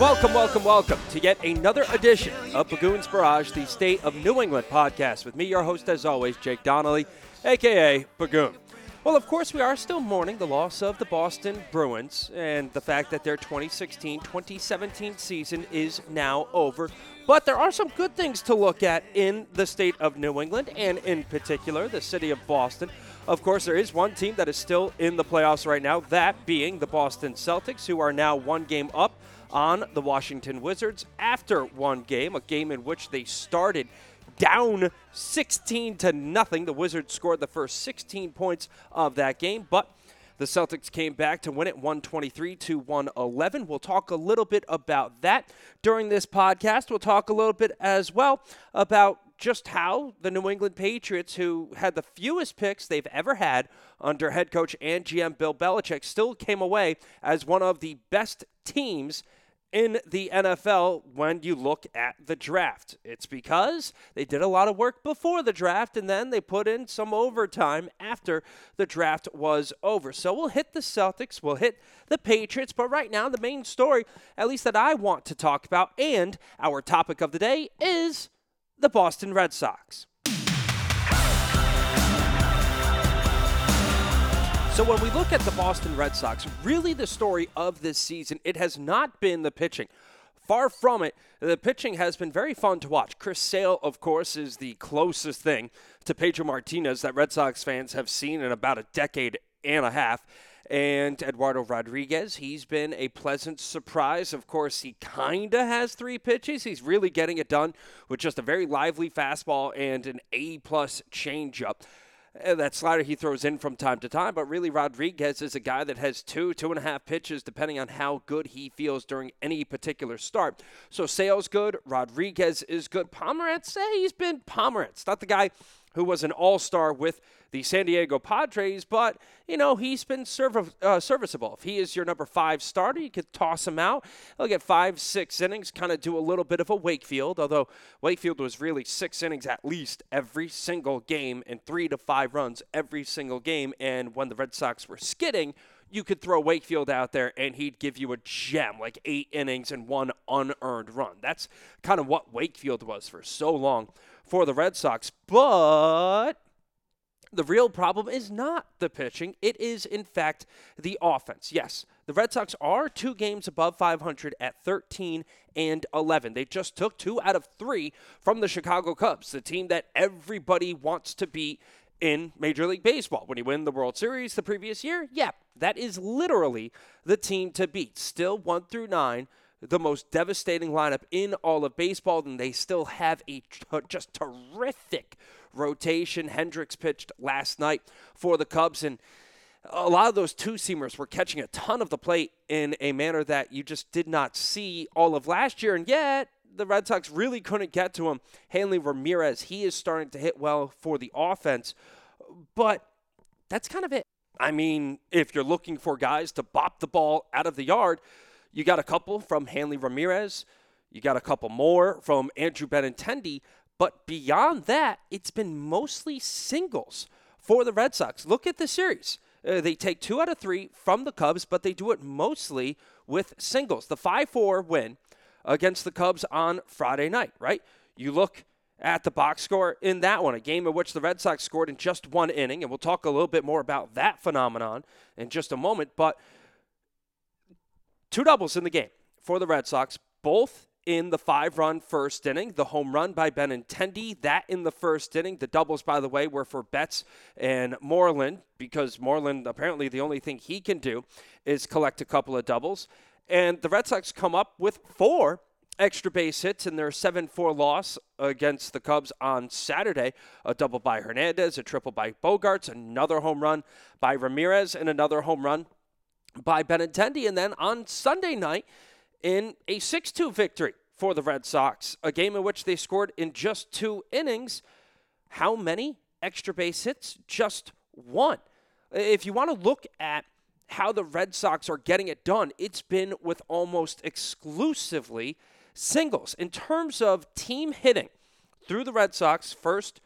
Welcome, welcome, welcome to yet another edition of Bagoons Barrage, the State of New England podcast with me, your host, as always, Jake Donnelly, aka Bagoon. Well, of course, we are still mourning the loss of the Boston Bruins and the fact that their 2016 2017 season is now over. But there are some good things to look at in the state of New England and, in particular, the city of Boston. Of course, there is one team that is still in the playoffs right now, that being the Boston Celtics, who are now one game up on the Washington Wizards after one game, a game in which they started down 16 to nothing. The Wizards scored the first 16 points of that game, but the Celtics came back to win it 123 to 111. We'll talk a little bit about that during this podcast. We'll talk a little bit as well about just how the New England Patriots, who had the fewest picks they've ever had under head coach and GM Bill Belichick, still came away as one of the best teams in the NFL when you look at the draft. It's because they did a lot of work before the draft and then they put in some overtime after the draft was over. So we'll hit the Celtics, we'll hit the Patriots, but right now the main story, at least that I want to talk about, and our topic of the day is the Boston Red Sox. So when we look at the Boston Red Sox, really the story of this season, it has not been the pitching. Far from it, the pitching has been very fun to watch. Chris Sale, of course, is the closest thing to Pedro Martinez that Red Sox fans have seen in about a decade and a half. And Eduardo Rodriguez, he's been a pleasant surprise. Of course, he kind of has three pitches. He's really getting it done with just a very lively fastball and an A plus changeup. Uh, that slider he throws in from time to time, but really Rodriguez is a guy that has two, two and a half pitches depending on how good he feels during any particular start. So Sale's good, Rodriguez is good. Pomeranz, say he's been Pomeranz, not the guy who was an all star with the San Diego Padres, but, you know, he's been uh, serviceable. If he is your number five starter, you could toss him out. He'll get five, six innings, kind of do a little bit of a Wakefield, although Wakefield was really six innings at least every single game and three to five runs every single game. And when the Red Sox were skidding, you could throw Wakefield out there and he'd give you a gem, like eight innings and one unearned run. That's kind of what Wakefield was for so long for the Red Sox. But the real problem is not the pitching. It is, in fact, the offense. Yes, the Red Sox are two games above 500 at 13 and 11. They just took two out of three from the Chicago Cubs, the team that everybody wants to beat in Major League Baseball. When you win the World Series the previous year, yeah, that is literally the team to beat. Still one through nine the most devastating lineup in all of baseball, and they still have a t- just terrific rotation. Hendricks pitched last night for the Cubs, and a lot of those two seamers were catching a ton of the plate in a manner that you just did not see all of last year, and yet the Red Sox really couldn't get to him. Hanley Ramirez, he is starting to hit well for the offense, but that's kind of it. I mean, if you're looking for guys to bop the ball out of the yard, you got a couple from Hanley Ramirez. You got a couple more from Andrew Benintendi. But beyond that, it's been mostly singles for the Red Sox. Look at the series. Uh, they take two out of three from the Cubs, but they do it mostly with singles. The 5 4 win against the Cubs on Friday night, right? You look at the box score in that one, a game in which the Red Sox scored in just one inning, and we'll talk a little bit more about that phenomenon in just a moment. But Two doubles in the game for the Red Sox, both in the five run first inning. The home run by Benintendi, that in the first inning. The doubles, by the way, were for Betts and Moreland because Moreland, apparently, the only thing he can do is collect a couple of doubles. And the Red Sox come up with four extra base hits in their 7 4 loss against the Cubs on Saturday. A double by Hernandez, a triple by Bogaerts, another home run by Ramirez, and another home run by Benintendi. And then on Sunday night, in a 6 2 victory for the Red Sox, a game in which they scored in just two innings. How many extra base hits? Just one. If you want to look at how the Red Sox are getting it done, it's been with almost exclusively singles. In terms of team hitting through the Red Sox, first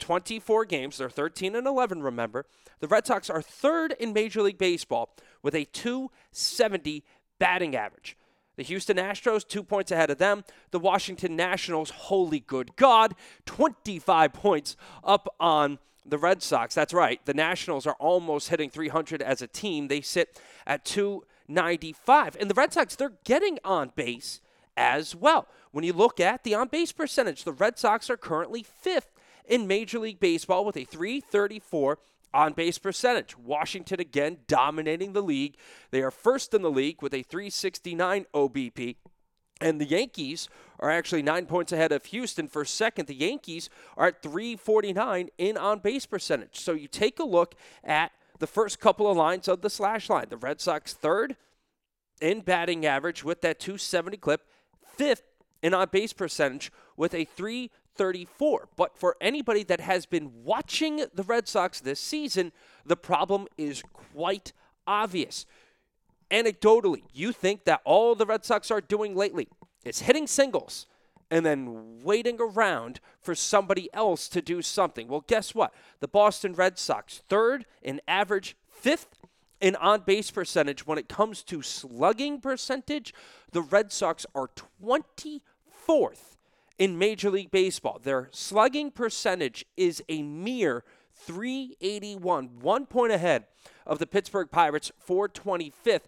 24 games, they're 13 and 11, remember. The Red Sox are third in Major League Baseball with a 270 batting average. The Houston Astros, two points ahead of them. The Washington Nationals, holy good God, 25 points up on the Red Sox. That's right. The Nationals are almost hitting 300 as a team. They sit at 295. And the Red Sox, they're getting on base as well. When you look at the on base percentage, the Red Sox are currently fifth in Major League Baseball with a 334 on base percentage. Washington again dominating the league. They are first in the league with a 369 OBP. And the Yankees are actually nine points ahead of Houston for second. The Yankees are at 349 in on base percentage. So you take a look at the first couple of lines of the slash line. The Red Sox third in batting average with that 270 clip, fifth in on base percentage with a 334. But for anybody that has been watching the Red Sox this season, the problem is quite obvious anecdotally, you think that all the Red Sox are doing lately is hitting singles and then waiting around for somebody else to do something. Well, guess what? The Boston Red Sox, third in average, fifth in on base percentage. When it comes to slugging percentage, the Red Sox are 24th in Major League Baseball. Their slugging percentage is a mere 381, one point ahead of the Pittsburgh Pirates, 425th.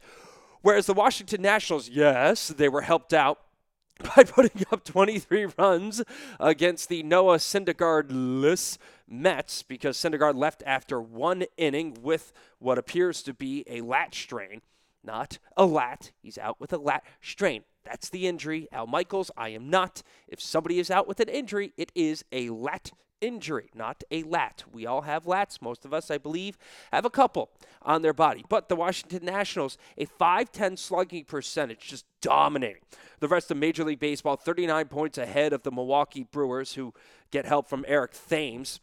Whereas the Washington Nationals, yes, they were helped out by putting up 23 runs against the Noah Syndergaard-less Mets because Syndergaard left after one inning with what appears to be a lat strain, not a lat. He's out with a lat strain. That's the injury. Al Michaels, I am not. If somebody is out with an injury, it is a lat injury, not a lat. We all have lats. Most of us, I believe, have a couple on their body. But the Washington Nationals, a 5'10 slugging percentage, just dominating. The rest of Major League Baseball, 39 points ahead of the Milwaukee Brewers, who get help from Eric Thames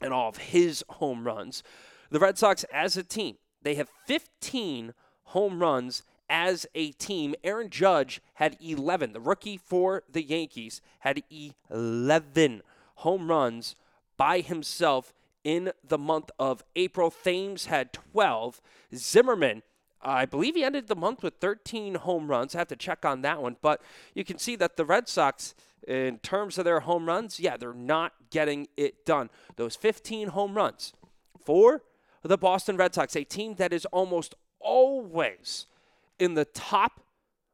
and all of his home runs. The Red Sox, as a team, they have 15 home runs as a team. Aaron Judge had 11. The rookie for the Yankees had 11 home runs by himself in the month of April. Thames had 12. Zimmerman, I believe he ended the month with 13 home runs. I have to check on that one. But you can see that the Red Sox, in terms of their home runs, yeah, they're not getting it done. Those 15 home runs for the Boston Red Sox, a team that is almost always in the top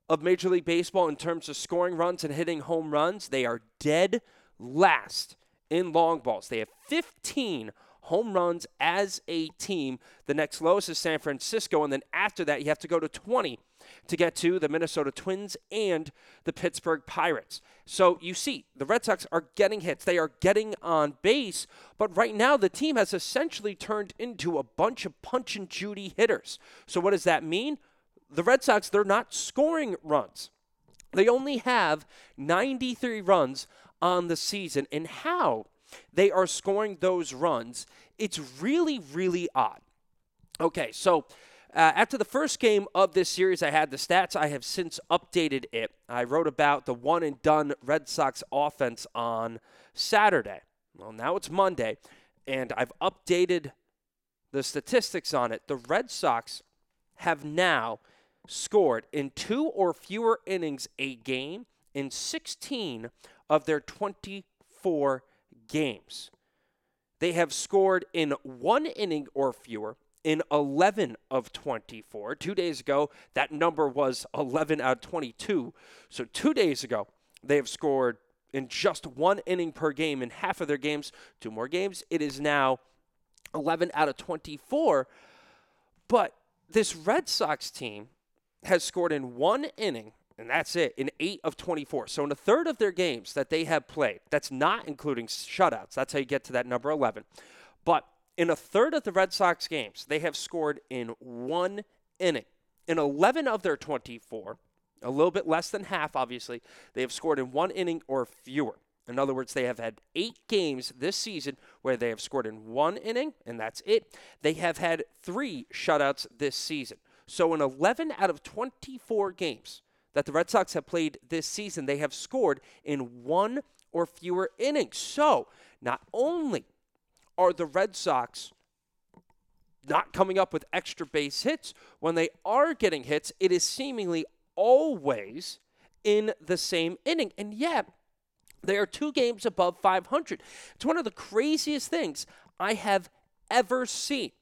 of Major League Baseball in terms of scoring runs and hitting home runs. They are dead last in long balls. They have 15 home runs as a team. The next lowest is San Francisco, and then after that, you have to go to 20 to get to the Minnesota Twins and the Pittsburgh Pirates. So you see, the Red Sox are getting hits. They are getting on base, but right now the team has essentially turned into a bunch of punch and Judy hitters. So what does that mean? The Red Sox, they're not scoring runs. They only have 93 runs on the season and how they are scoring those runs, it's really, really odd. Okay, so uh, after the first game of this series, I had the stats. I have since updated it. I wrote about the one and done Red Sox offense on Saturday. Well, now it's Monday, and I've updated the statistics on it. The Red Sox have now scored in two or fewer innings a game in 16 of their 24 games. They have scored in one inning or fewer in 11 of 24. Two days ago, that number was 11 out of 22. So, two days ago, they have scored in just one inning per game in half of their games. Two more games. It is now 11 out of 24. But this Red Sox team has scored in one inning and that's it in eight of 24. So in a third of their games that they have played, that's not including shutouts. That's how you get to that number 11. But in a third of the Red Sox games, they have scored in one inning. In 11 of their 24, a little bit less than half, obviously, they have scored in one inning or fewer. In other words, they have had eight games this season where they have scored in one inning, and that's it. They have had three shutouts this season. So in 11 out of 24 games, that the Red Sox have played this season, they have scored in one or fewer innings. So, not only are the Red Sox not coming up with extra base hits, when they are getting hits, it is seemingly always in the same inning. And yet, they are two games above 500. It's one of the craziest things I have ever seen.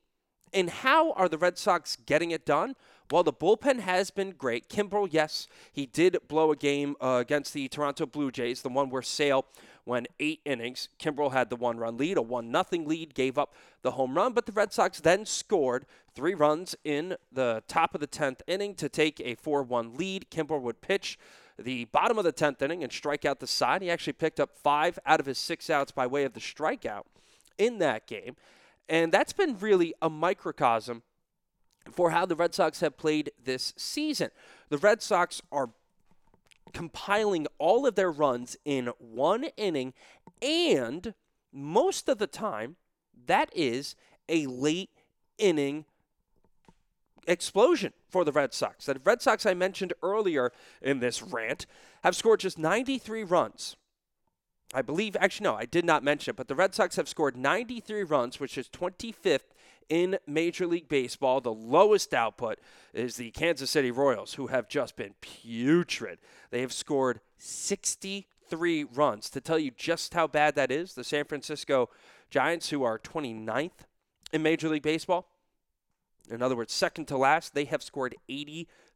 And how are the Red Sox getting it done? Well, the bullpen has been great. Kimbrel, yes, he did blow a game uh, against the Toronto Blue Jays, the one where Sale went eight innings. Kimbrel had the one run lead, a 1 nothing lead, gave up the home run, but the Red Sox then scored three runs in the top of the 10th inning to take a 4 1 lead. Kimbrel would pitch the bottom of the 10th inning and strike out the side. He actually picked up five out of his six outs by way of the strikeout in that game. And that's been really a microcosm for how the Red Sox have played this season. The Red Sox are compiling all of their runs in one inning, and most of the time, that is a late inning explosion for the Red Sox. The Red Sox, I mentioned earlier in this rant, have scored just 93 runs. I believe, actually, no, I did not mention it, but the Red Sox have scored 93 runs, which is 25th in Major League Baseball. The lowest output is the Kansas City Royals, who have just been putrid. They have scored 63 runs. To tell you just how bad that is, the San Francisco Giants, who are 29th in Major League Baseball, in other words, second to last, they have scored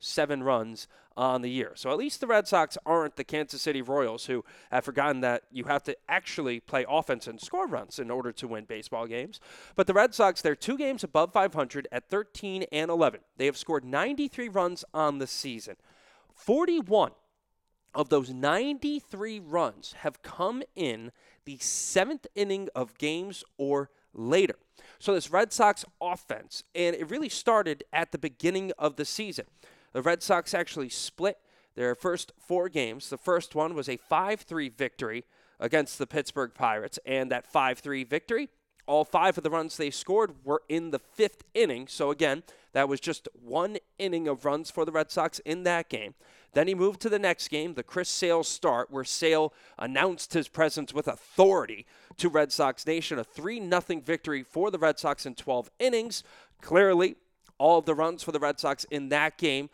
87 runs on the year. So at least the Red Sox aren't the Kansas City Royals who have forgotten that you have to actually play offense and score runs in order to win baseball games. But the Red Sox, they're two games above 500 at 13 and 11. They have scored 93 runs on the season. 41 of those 93 runs have come in the seventh inning of games or later. So this Red Sox offense, and it really started at the beginning of the season. The Red Sox actually split their first four games. The first one was a 5 3 victory against the Pittsburgh Pirates, and that 5 3 victory, all five of the runs they scored were in the fifth inning. So, again, that was just one inning of runs for the Red Sox in that game. Then he moved to the next game, the Chris Sale start, where Sale announced his presence with authority to Red Sox Nation. A 3 0 victory for the Red Sox in 12 innings. Clearly, all of the runs for the Red Sox in that game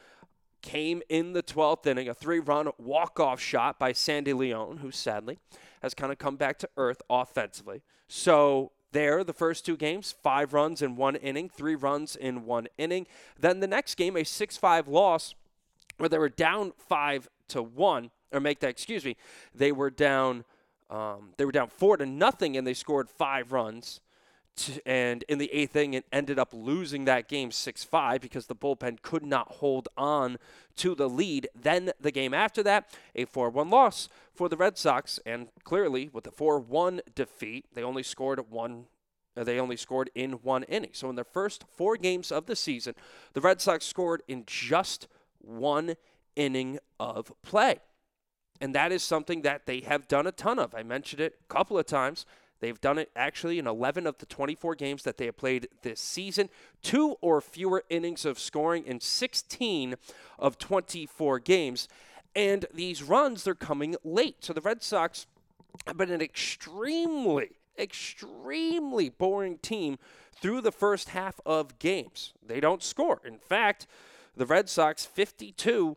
came in the 12th inning. A three run walk off shot by Sandy Leon, who sadly has kind of come back to earth offensively. So, there, the first two games, five runs in one inning, three runs in one inning. Then the next game, a 6 5 loss where they were down five to one, or make that, excuse me, they were down, um, they were down four to nothing, and they scored five runs. And in the eighth inning, it ended up losing that game 6 5 because the bullpen could not hold on to the lead. Then the game after that, a 4 1 loss for the Red Sox. And clearly, with the 4 1 defeat, they only scored one uh, they only scored in one inning. So in their first four games of the season, the Red Sox scored in just one inning of play. And that is something that they have done a ton of. I mentioned it a couple of times. They've done it actually in 11 of the 24 games that they have played this season. Two or fewer innings of scoring in 16 of 24 games. And these runs, they're coming late. So the Red Sox have been an extremely, extremely boring team through the first half of games. They don't score. In fact, the Red Sox, 52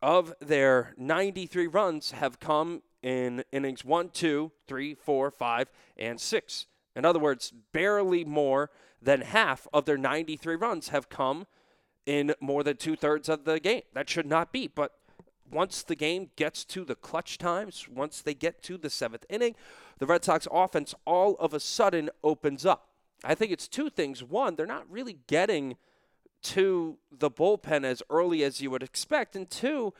of their 93 runs have come in innings 1, 2, 3, 4, 5, and 6. In other words, barely more than half of their 93 runs have come in more than two thirds of the game. That should not be. But once the game gets to the clutch times, once they get to the seventh inning, the Red Sox offense all of a sudden opens up. I think it's two things. One, they're not really getting to the bullpen as early as you would expect. And two,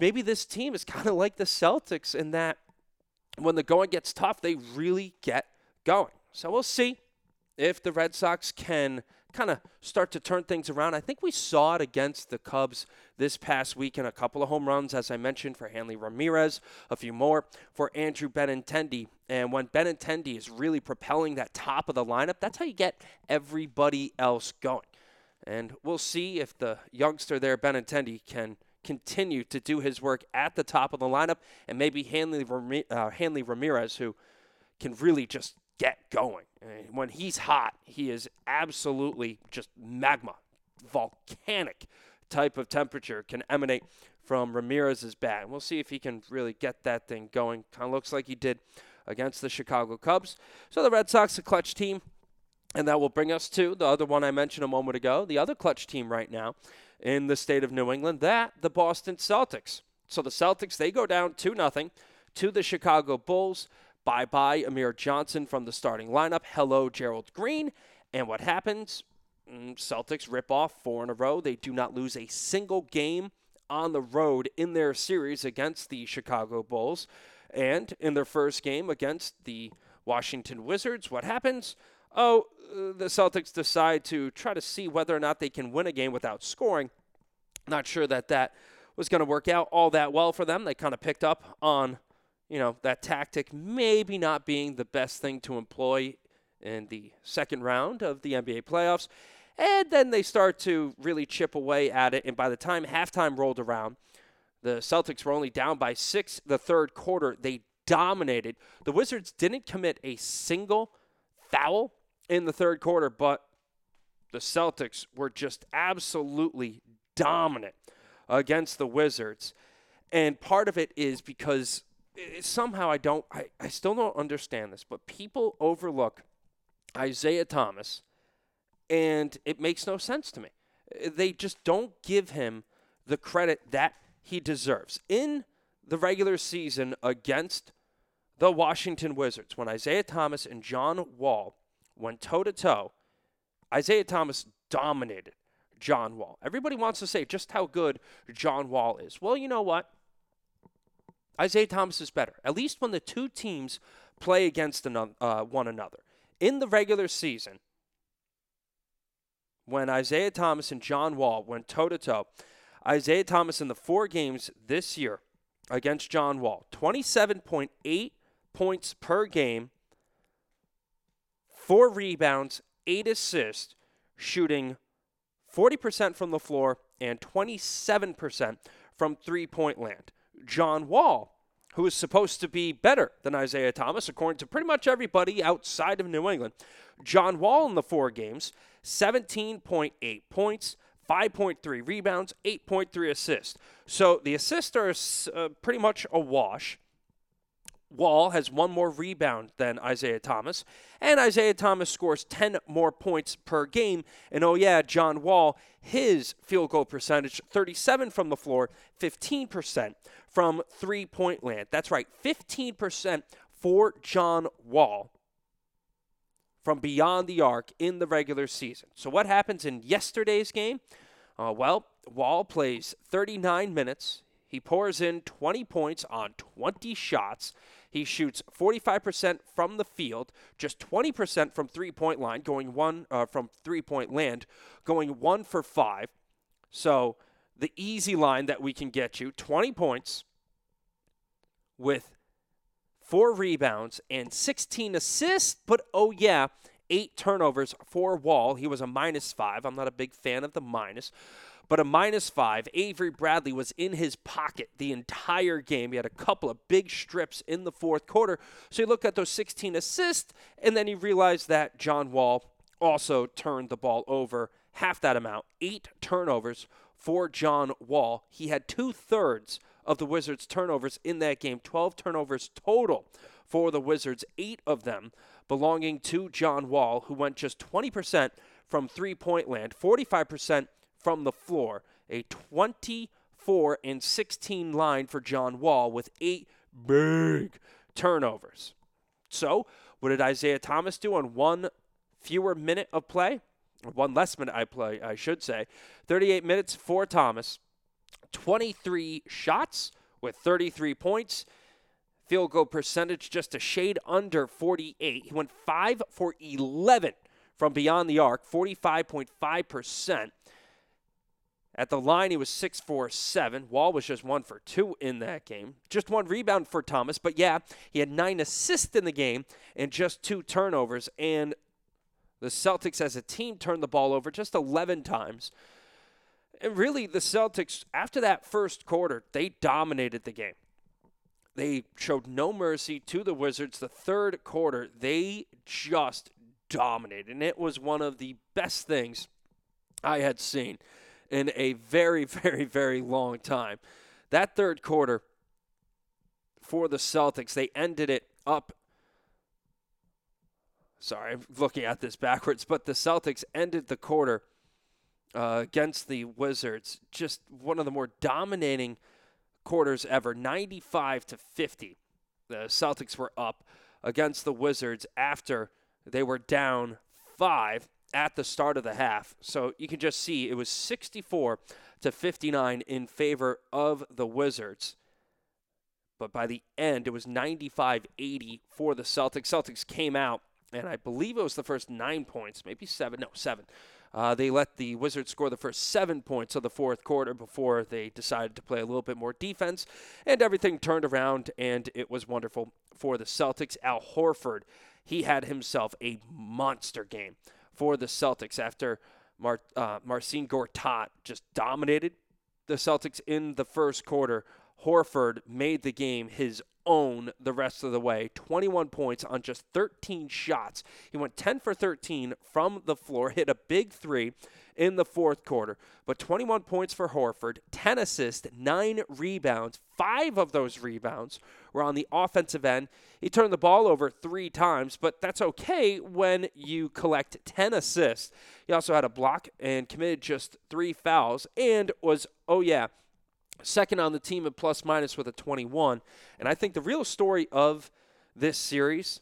maybe this team is kind of like the Celtics in that when the going gets tough, they really get going. So we'll see if the Red Sox can kind of start to turn things around. I think we saw it against the Cubs this past week in a couple of home runs, as I mentioned, for Hanley Ramirez, a few more for Andrew Benintendi. And when Benintendi is really propelling that top of the lineup, that's how you get everybody else going. And we'll see if the youngster there, Benintendi, can continue to do his work at the top of the lineup, and maybe Hanley, uh, Hanley Ramirez, who can really just get going. When he's hot, he is absolutely just magma, volcanic type of temperature can emanate from Ramirez's bat. And we'll see if he can really get that thing going. Kind of looks like he did against the Chicago Cubs. So the Red Sox, a clutch team. And that will bring us to the other one I mentioned a moment ago, the other clutch team right now in the state of New England, that the Boston Celtics. So the Celtics, they go down 2 0 to the Chicago Bulls. Bye bye, Amir Johnson from the starting lineup. Hello, Gerald Green. And what happens? Mm, Celtics rip off four in a row. They do not lose a single game on the road in their series against the Chicago Bulls. And in their first game against the Washington Wizards, what happens? Oh, uh, the Celtics decide to try to see whether or not they can win a game without scoring. Not sure that that was going to work out all that well for them. They kind of picked up on, you know, that tactic maybe not being the best thing to employ in the second round of the NBA playoffs. And then they start to really chip away at it. And by the time halftime rolled around, the Celtics were only down by six the third quarter. They dominated. The Wizards didn't commit a single foul in the third quarter, but the Celtics were just absolutely dominant against the Wizards. And part of it is because eh, somehow I don't, I, I still don't understand this, but people overlook Isaiah Thomas and it makes no sense to me. Eh, they just don't give him the credit that he deserves. In the regular season against the Washington Wizards, when Isaiah Thomas and John Wall went toe to toe, Isaiah Thomas dominated John Wall. Everybody wants to say just how good John Wall is. Well, you know what? Isaiah Thomas is better, at least when the two teams play against uh, one another. In the regular season, when Isaiah Thomas and John Wall went toe to toe. Isaiah Thomas in the four games this year against John Wall, 27.8 points per game, four rebounds, eight assists, shooting 40% from the floor and 27% from three point land. John Wall, who is supposed to be better than Isaiah Thomas, according to pretty much everybody outside of New England, John Wall in the four games 17.8 points, 5.3 rebounds, 8.3 assists. So the assists are uh, pretty much a wash. Wall has one more rebound than Isaiah Thomas, and Isaiah Thomas scores 10 more points per game. And oh, yeah, John Wall, his field goal percentage 37 from the floor, 15% from three point land. That's right, 15% for John Wall from beyond the arc in the regular season. So, what happens in yesterday's game? Uh, well, Wall plays 39 minutes. He pours in 20 points on 20 shots. He shoots 45% from the field, just 20% from three point line, going one uh, from three point land, going one for five. So, the easy line that we can get you 20 points with four rebounds, and 16 assists. But oh, yeah, eight turnovers for Wall. He was a minus five. I'm not a big fan of the minus, but a minus five. Avery Bradley was in his pocket the entire game. He had a couple of big strips in the fourth quarter. So he looked at those 16 assists, and then he realized that John Wall also turned the ball over half that amount, eight turnovers for John Wall. He had two thirds of the Wizards' turnovers in that game 12 turnovers total for the Wizards, eight of them belonging to John Wall, who went just 20% from three point land, 45% from the floor. A 24 and 16 line for John Wall with eight big turnovers. So, what did Isaiah Thomas do on one fewer minute of play? One less minute I play, I should say. 38 minutes for Thomas. 23 shots with 33 points. Field goal percentage just a shade under 48. He went 5 for 11 from beyond the arc, 45.5%. At the line, he was 6 for 7. Wall was just 1 for 2 in that game. Just one rebound for Thomas, but yeah, he had 9 assists in the game and just 2 turnovers. And the Celtics as a team turned the ball over just 11 times. And really, the Celtics, after that first quarter, they dominated the game. They showed no mercy to the Wizards. The third quarter, they just dominated. And it was one of the best things I had seen in a very, very, very long time. That third quarter for the Celtics, they ended it up. Sorry, I'm looking at this backwards, but the Celtics ended the quarter uh, against the Wizards. Just one of the more dominating quarters ever 95 to 50. The Celtics were up against the Wizards after they were down five at the start of the half. So you can just see it was 64 to 59 in favor of the Wizards. But by the end, it was 95 80 for the Celtics. Celtics came out, and I believe it was the first nine points, maybe seven, no, seven. Uh, they let the Wizards score the first seven points of the fourth quarter before they decided to play a little bit more defense, and everything turned around, and it was wonderful for the Celtics. Al Horford, he had himself a monster game for the Celtics after Mar- uh, Marcin Gortat just dominated the Celtics in the first quarter. Horford made the game his own the rest of the way. 21 points on just 13 shots. He went 10 for 13 from the floor, hit a big three in the fourth quarter. But 21 points for Horford, 10 assists, 9 rebounds. Five of those rebounds were on the offensive end. He turned the ball over three times, but that's okay when you collect 10 assists. He also had a block and committed just three fouls and was, oh yeah, second on the team in plus minus with a 21. And I think the real story of this series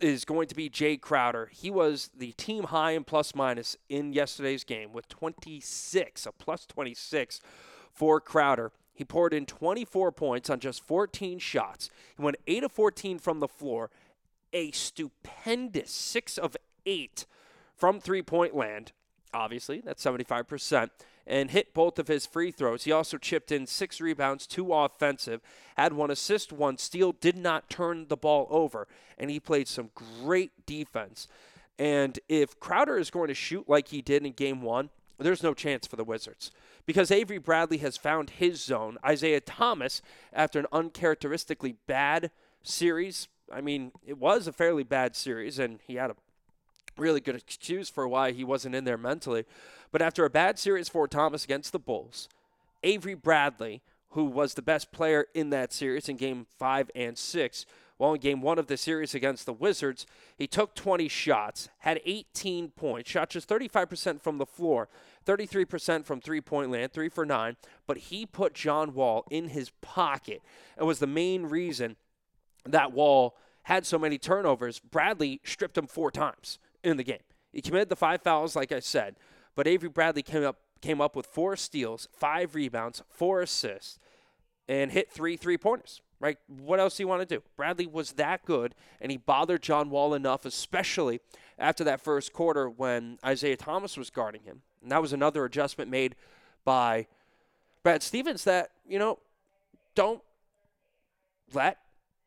is going to be Jae Crowder. He was the team high in plus minus in yesterday's game with 26, a plus 26 for Crowder. He poured in 24 points on just 14 shots. He went 8 of 14 from the floor, a stupendous 6 of 8 from three point land. Obviously, that's 75% and hit both of his free throws. He also chipped in six rebounds, two offensive, had one assist, one steal, did not turn the ball over, and he played some great defense. And if Crowder is going to shoot like he did in game one, there's no chance for the Wizards because Avery Bradley has found his zone. Isaiah Thomas, after an uncharacteristically bad series, I mean, it was a fairly bad series, and he had a really good excuse for why he wasn't in there mentally. But after a bad series for Thomas against the Bulls, Avery Bradley, who was the best player in that series in game five and six, well, in game one of the series against the Wizards, he took 20 shots, had 18 points, shot just 35% from the floor, 33% from three point land, three for nine, but he put John Wall in his pocket and was the main reason that Wall had so many turnovers. Bradley stripped him four times in the game. He committed the five fouls, like I said, but Avery Bradley came up came up with four steals, five rebounds, four assists, and hit three three pointers. Right? What else do you want to do? Bradley was that good, and he bothered John Wall enough, especially after that first quarter when Isaiah Thomas was guarding him. And that was another adjustment made by Brad Stevens that, you know, don't let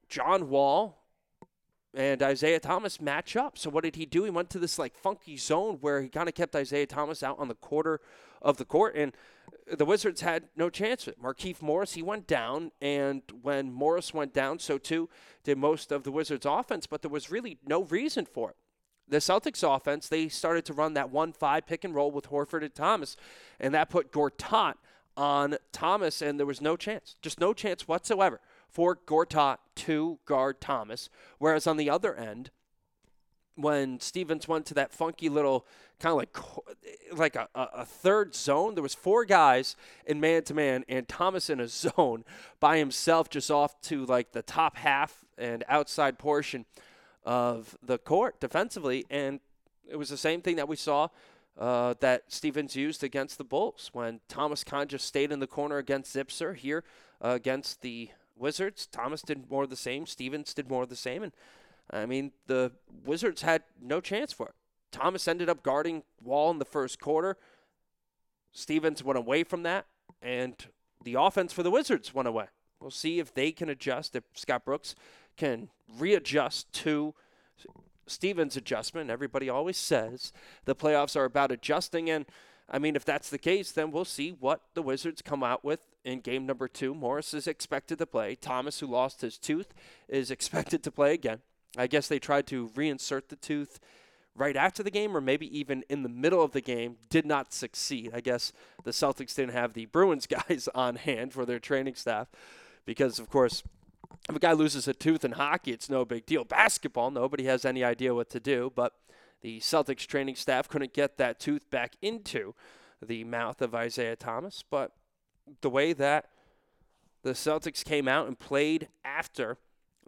John Wall and Isaiah Thomas match up. So what did he do? He went to this like funky zone where he kind of kept Isaiah Thomas out on the quarter of the court, and the Wizards had no chance with it. Markieff Morris, he went down, and when Morris went down, so too did most of the Wizards' offense. But there was really no reason for it. The Celtics offense, they started to run that one-five pick and roll with Horford and Thomas, and that put Gortat on Thomas, and there was no chance, just no chance whatsoever for Gortat to guard Thomas. Whereas on the other end, when Stevens went to that funky little kind of like like a, a third zone, there was four guys in man to man, and Thomas in a zone by himself, just off to like the top half and outside portion of the court defensively, and it was the same thing that we saw uh, that Stevens used against the Bulls when Thomas Kahn just stayed in the corner against Zipser here uh, against the Wizards. Thomas did more of the same. Stevens did more of the same. And I mean, the Wizards had no chance for it. Thomas ended up guarding Wall in the first quarter. Stevens went away from that, and the offense for the Wizards went away. We'll see if they can adjust, if Scott Brooks can readjust to Stevens' adjustment. Everybody always says the playoffs are about adjusting, and I mean, if that's the case, then we'll see what the Wizards come out with in game number two. Morris is expected to play. Thomas, who lost his tooth, is expected to play again. I guess they tried to reinsert the tooth right after the game or maybe even in the middle of the game did not succeed. I guess the Celtics didn't have the Bruins guys on hand for their training staff because, of course, if a guy loses a tooth in hockey, it's no big deal. Basketball, nobody has any idea what to do, but the Celtics training staff couldn't get that tooth back into the mouth of Isaiah Thomas. But the way that the Celtics came out and played after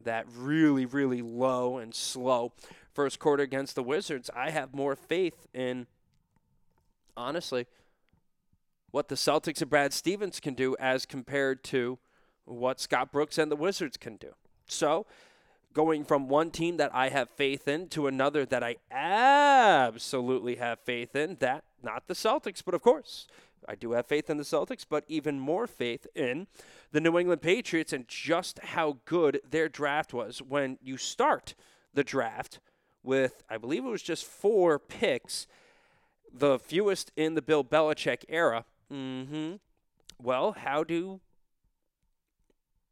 that really, really low and slow first quarter against the Wizards, I have more faith in, honestly, what the Celtics and Brad Stevens can do as compared to what Scott Brooks and the Wizards can do. So, going from one team that I have faith in to another that I absolutely have faith in, that not the Celtics, but of course, I do have faith in the Celtics, but even more faith in the New England Patriots and just how good their draft was. When you start the draft with, I believe it was just four picks, the fewest in the Bill Belichick era. Mm-hmm. Well, how do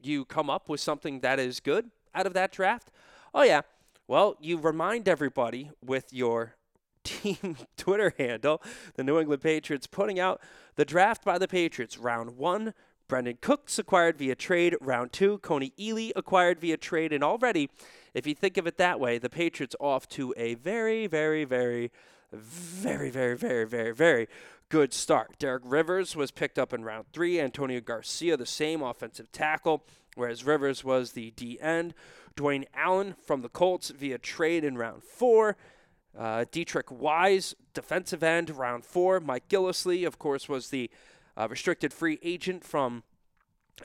you come up with something that is good out of that draft? Oh, yeah. Well, you remind everybody with your team Twitter handle, the New England Patriots, putting out the draft by the Patriots, round one. Brandin Cooks acquired via trade. Round two, Kony Ealy acquired via trade. And already if you think of it that way, the Patriots off to a very, very, very, very, very, very, very, very good start. Derek Rivers was picked up in round three. Antonio Garcia, the same offensive tackle, whereas Rivers was the D end. Dwayne Allen from the Colts via trade in round four. Uh, Deatrich Wise, defensive end, round four. Mike Gillislee, of course, was the uh, restricted free agent from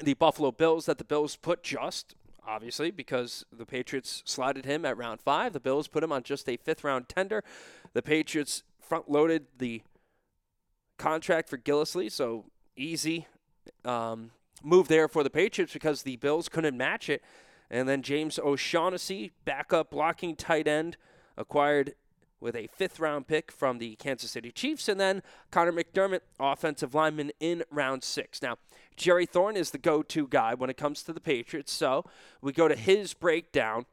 the Buffalo Bills that the Bills put just obviously, because the Patriots slotted him at round five. The Bills put him on just a fifth round tender. The Patriots front loaded the contract for Gillislee, so easy um, move there for the Patriots because the Bills couldn't match it. And then James O'Shaughnessy, backup blocking tight end, acquired with a fifth round pick from the Kansas City Chiefs. And then Conor McDermott, offensive lineman, in round six. Now, Jerry Thorne is the go to guy when it comes to the Patriots. So we go to his breakdown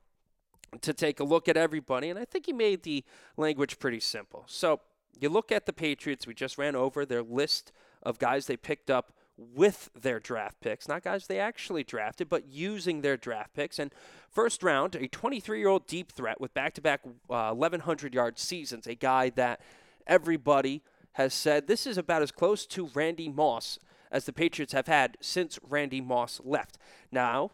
to take a look at everybody. And I think he made the language pretty simple. So you look at the Patriots, we just ran over their list of guys they picked up with their draft picks, not guys they actually drafted, but using their draft picks. And first round, a 23 year old deep threat with back to uh, back 1,100 yard seasons, a guy that everybody has said this is about as close to Randy Moss as the Patriots have had since Randy Moss left. Now,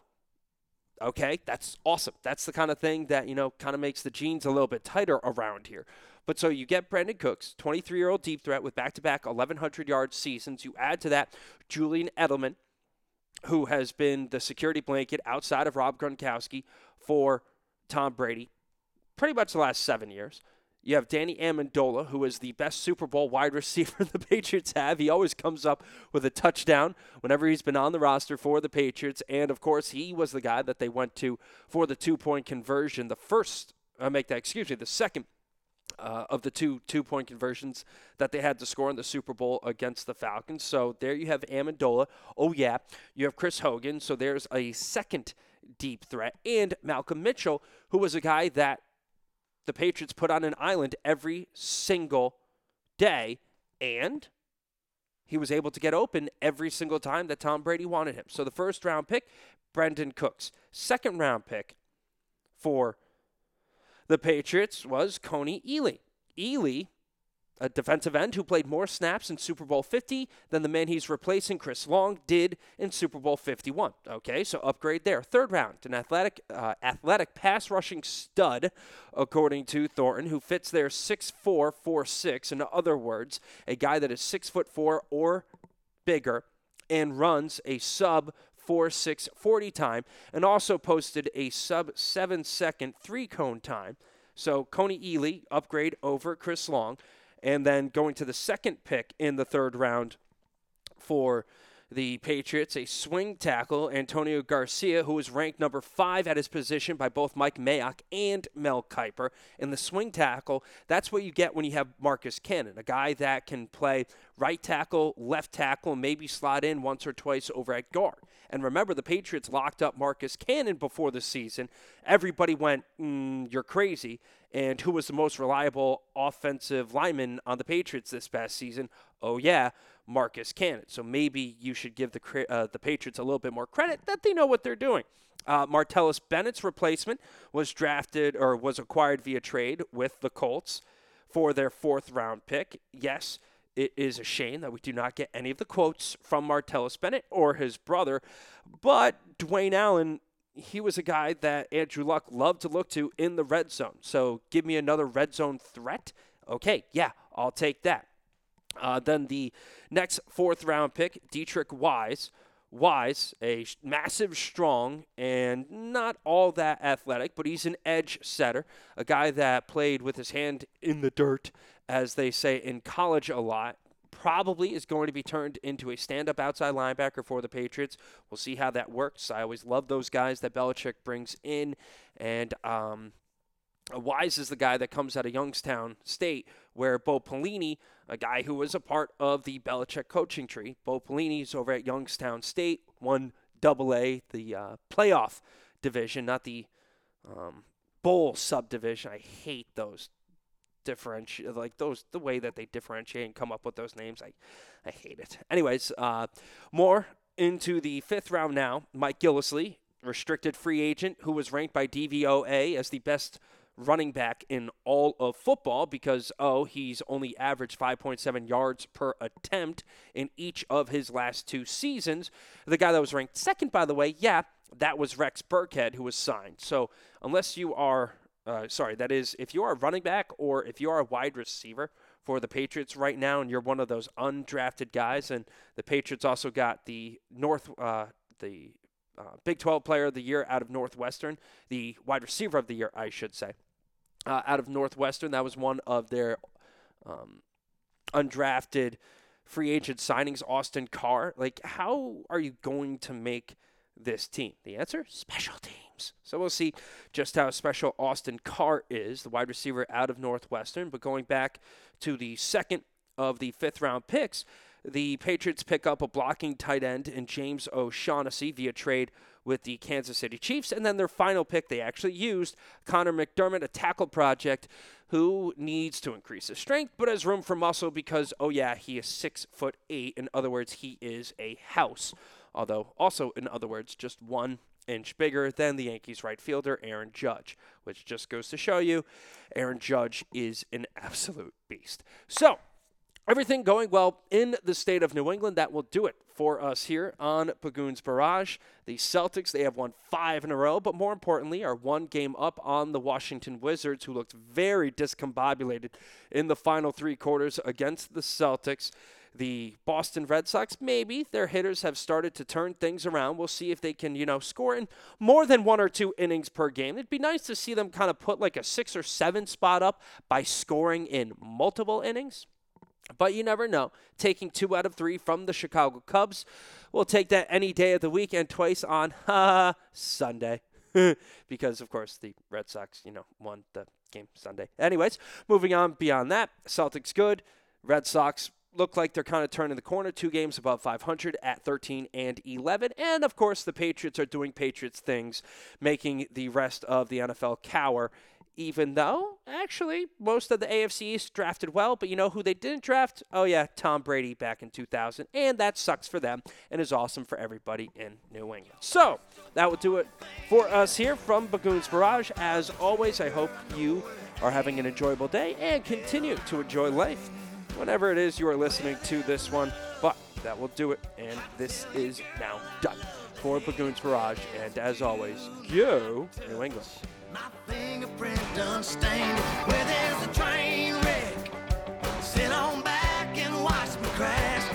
okay, that's awesome. That's the kind of thing that, you know, kind of makes the jeans a little bit tighter around here. But so you get Brandin Cooks, 23 year old deep threat with back to back 1,100 yard seasons. You add to that Julian Edelman, who has been the security blanket outside of Rob Gronkowski for Tom Brady pretty much the last seven years. You have Danny Amendola, who is the best Super Bowl wide receiver the Patriots have. He always comes up with a touchdown whenever he's been on the roster for the Patriots. And of course, he was the guy that they went to for the two point conversion, the first, I make that, excuse me, the second uh, of the two two point conversions that they had to score in the Super Bowl against the Falcons. So there you have Amendola. Oh, yeah. You have Chris Hogan. So there's a second deep threat. And Malcolm Mitchell, who was a guy that the Patriots put on an island every single day, and he was able to get open every single time that Tom Brady wanted him. So the first round pick, Brandin Cooks. Second round pick for the Patriots was Kony Ealy. Ealy a defensive end who played more snaps in Super Bowl 50 than the man he's replacing, Chris Long, did in Super Bowl 51. Okay, so upgrade there. Third round, an athletic, uh, athletic pass rushing stud, according to Thornton, who fits their 6'4", 4'6". In other words, a guy that is six foot four or bigger and runs a sub 4'6 40 time, and also posted a sub seven second three cone time. So Kony Ealy upgrade over Chris Long. And then going to the second pick in the third round for the Patriots a swing tackle, Antonio Garcia, who was ranked number five at his position by both Mike Mayock and Mel Kiper. In the swing tackle, that's what you get when you have Marcus Cannon, a guy that can play right tackle, left tackle, maybe slot in once or twice over at guard. And remember, the Patriots locked up Marcus Cannon before the season. Everybody went, mm, You're crazy. And who was the most reliable offensive lineman on the Patriots this past season? Oh, yeah, Marcus Cannon. So maybe you should give the, uh, the Patriots a little bit more credit that they know what they're doing. Uh, Martellus Bennett's replacement was drafted or was acquired via trade with the Colts for their fourth round pick. Yes, it is a shame that we do not get any of the quotes from Martellus Bennett or his brother, but Dwayne Allen he was a guy that Andrew Luck loved to look to in the red zone. So give me another red zone threat. Okay, yeah, I'll take that. Uh, then the next fourth round pick, Deatrich Wise. Wise, a massive, strong, and not all that athletic, but he's an edge setter, a guy that played with his hand in the dirt, as they say in college a lot, probably is going to be turned into a stand up outside linebacker for the Patriots. We'll see how that works. I always love those guys that Belichick brings in. And um, Wise is the guy that comes out of Youngstown State, where Bo Pelini, a guy who was a part of the Belichick coaching tree, Bo is over at Youngstown State, won double A, the uh, playoff division, not the um, bowl subdivision. I hate those differentiate like those the way that they differentiate and come up with those names. I I hate it. Anyways, uh, more into the fifth round now. Mike Gillislee, restricted free agent, who was ranked by DVOA as the best running back in all of football because oh he's only averaged 5.7 yards per attempt in each of his last two seasons the guy that was ranked second by the way yeah that was rex burkhead who was signed so unless you are uh, sorry, that is if you are a running back or if you are a wide receiver for the Patriots right now, and you're one of those undrafted guys, and the Patriots also got the North, uh, the uh, Big 12 Player of the Year out of Northwestern, the wide receiver of the year, I should say, uh, out of Northwestern. That was one of their um, undrafted free agent signings. Austin Carr. Like, how are you going to make this team? The answer: special teams. So we'll see just how special Austin Carr is, the wide receiver out of Northwestern. But going back to the second of the fifth round picks, the Patriots pick up a blocking tight end in James O'Shaughnessy via trade with the Kansas City Chiefs. And then their final pick, they actually used Conor McDermott, a tackle project who needs to increase his strength, but has room for muscle because, oh yeah, he is six foot eight. In other words, he is a house. Although, also, in other words, just one inch bigger than the Yankees right fielder Aaron Judge, which just goes to show you Aaron Judge is an absolute beast. So, everything going well in the state of New England. That will do it for us here on Pagoons Barrage. The Celtics, they have won five in a row, but more importantly, are one game up on the Washington Wizards, who looked very discombobulated in the final three quarters against the Celtics. The Boston Red Sox, maybe their hitters have started to turn things around. We'll see if they can, you know, score in more than one or two innings per game. It'd be nice to see them kind of put like a six or seven spot up by scoring in multiple innings. But you never know. Taking two out of three from the Chicago Cubs. We'll take that any day of the week and twice on Sunday. because, of course, the Red Sox, you know, won the game Sunday. Anyways, moving on beyond that, Celtics good. Red Sox look like they're kind of turning the corner. Two games above 500 at 13 and 11. And of course, the Patriots are doing Patriots things, making the rest of the NFL cower. Even though, actually, most of the AFC East drafted well, but you know who they didn't draft? Oh, yeah, Tom Brady back in 2000. And that sucks for them and is awesome for everybody in New England. So, that will do it for us here from Bagoons Barrage. As always, I hope you are having an enjoyable day and continue to enjoy life whatever it is you are listening to this one. But that will do it, and this is now done. For Bagoons Garage, and as always, you, New England. My fingerprint done stained where there's a train wreck. Sit on back and watch me crash.